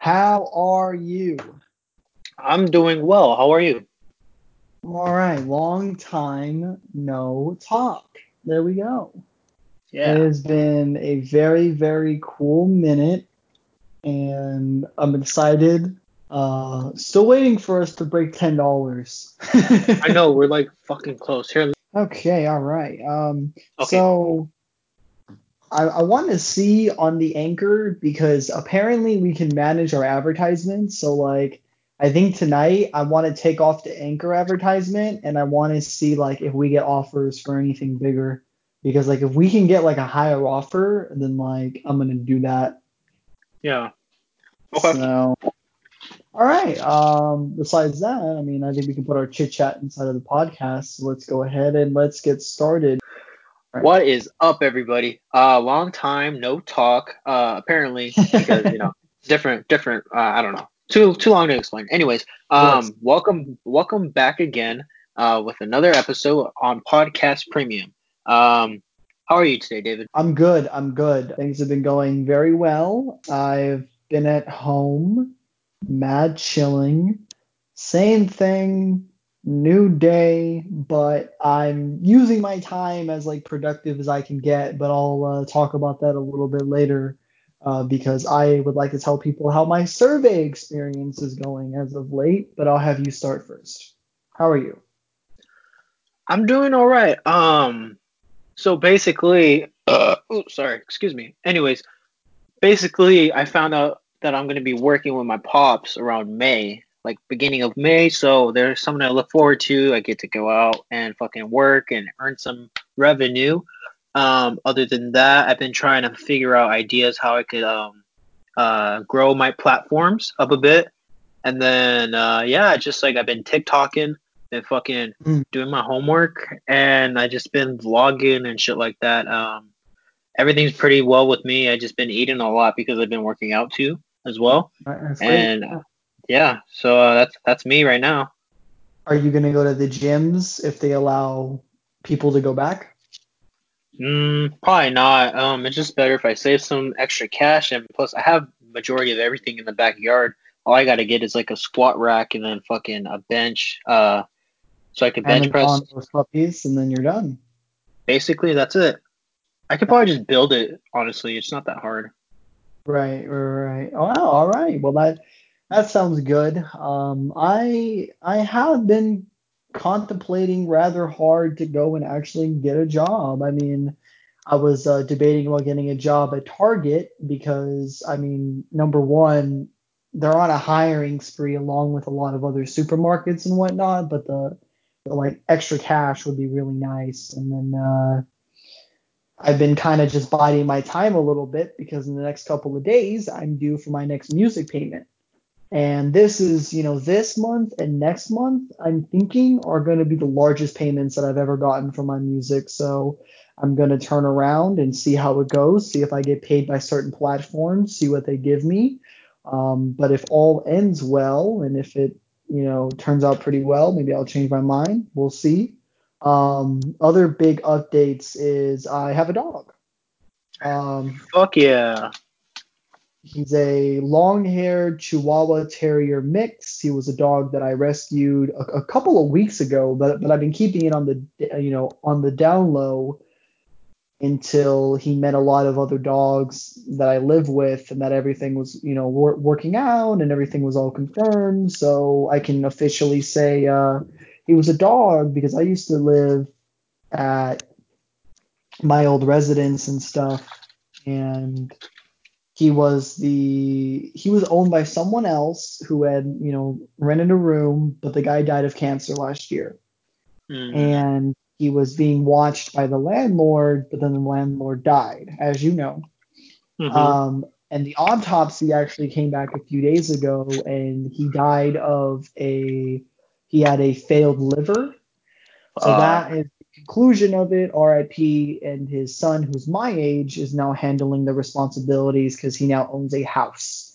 How are you? I'm doing well. How are you? All right, long time no talk. There we go. Yeah. It has been a very, very cool minute, and I'm excited. Uh, still waiting for us to break ten dollars. I know we're like fucking close. Here. Okay, all right. Um, Okay. so I, I want to see on the anchor because apparently we can manage our advertisements. So like, I think tonight I want to take off the anchor advertisement and I want to see like if we get offers for anything bigger. Because like if we can get like a higher offer, then like I'm gonna do that. Yeah. Okay. So, all right. Um, besides that, I mean, I think we can put our chit chat inside of the podcast. So let's go ahead and let's get started. Right. What is up, everybody? Uh, long time no talk. Uh, apparently because you know different, different. Uh, I don't know. Too too long to explain. Anyways, um, Yes. welcome welcome back again. Uh, with another episode on Podcast Premium. Um, how are you today, David? I'm good. I'm good. Things have been going very well. I've been at home, mad chilling. Same thing, new day, but I'm using my time as like productive as I can get. But I'll uh, talk about that a little bit later uh, because I would like to tell people how my survey experience is going as of late. But I'll have you start first. How are you? I'm doing all right. Um, so basically, uh, oh, sorry, excuse me. Anyways, basically, I found out that I'm gonna be working with my pops around May, like beginning of May. So there's something I look forward to. I get to go out and fucking work and earn some revenue. Um, other than that, I've been trying to figure out ideas how I could um, uh, grow my platforms up a bit. And then, uh, yeah, just like I've been TikToking, been fucking Mm. doing my homework, and I just been vlogging and shit like that. Um, everything's pretty well with me. I just been eating a lot because I've been working out too as well. And yeah, so uh, that's that's me right now. Are you gonna go to the gyms if they allow people to go back? Mm, probably not. Um, it's just better if I save some extra cash, and plus I have majority of everything in the backyard. All I gotta get is like a squat rack and then fucking a bench. Uh, so I can bench press. Amazon those puppies, and then you're done. Basically, that's it. I could probably just build it. Honestly, it's not that hard. Right, right, right. Oh, wow, all right. Well, that that sounds good. Um, I I have been contemplating rather hard to go and actually get a job. I mean, I was uh, debating about getting a job at Target because, I mean, number one, they're on a hiring spree along with a lot of other supermarkets and whatnot, but the, the like extra cash would be really nice. And then uh, I've been kind of just biding my time a little bit because in the next couple of days I'm due for my next music payment. And this is, you know, this month and next month, I'm thinking are going to be the largest payments that I've ever gotten for my music. So I'm going to turn around and see how it goes, see if I get paid by certain platforms, see what they give me. Um, but if all ends well and if it, you know, turns out pretty well, maybe I'll change my mind. We'll see. Um, other big updates is I have a dog. Um, Fuck yeah. He's a long-haired Chihuahua Terrier mix. He was a dog that I rescued a, a couple of weeks ago, but but I've been keeping it on the you know on the down low until he met a lot of other dogs that I live with, and that everything was you know wor- working out and everything was all confirmed. So I can officially say uh, he was a dog because I used to live at my old residence and stuff, and he was the he was owned by someone else who had you know rented a room but the guy died of cancer last year Mm. and he was being watched by the landlord but then the landlord died as you know Mhm. um, and the autopsy actually came back a few days ago and he died of a he had a failed liver so Uh, that is conclusion of it. RIP. And his son, who's my age, is now handling the responsibilities because he now owns a house.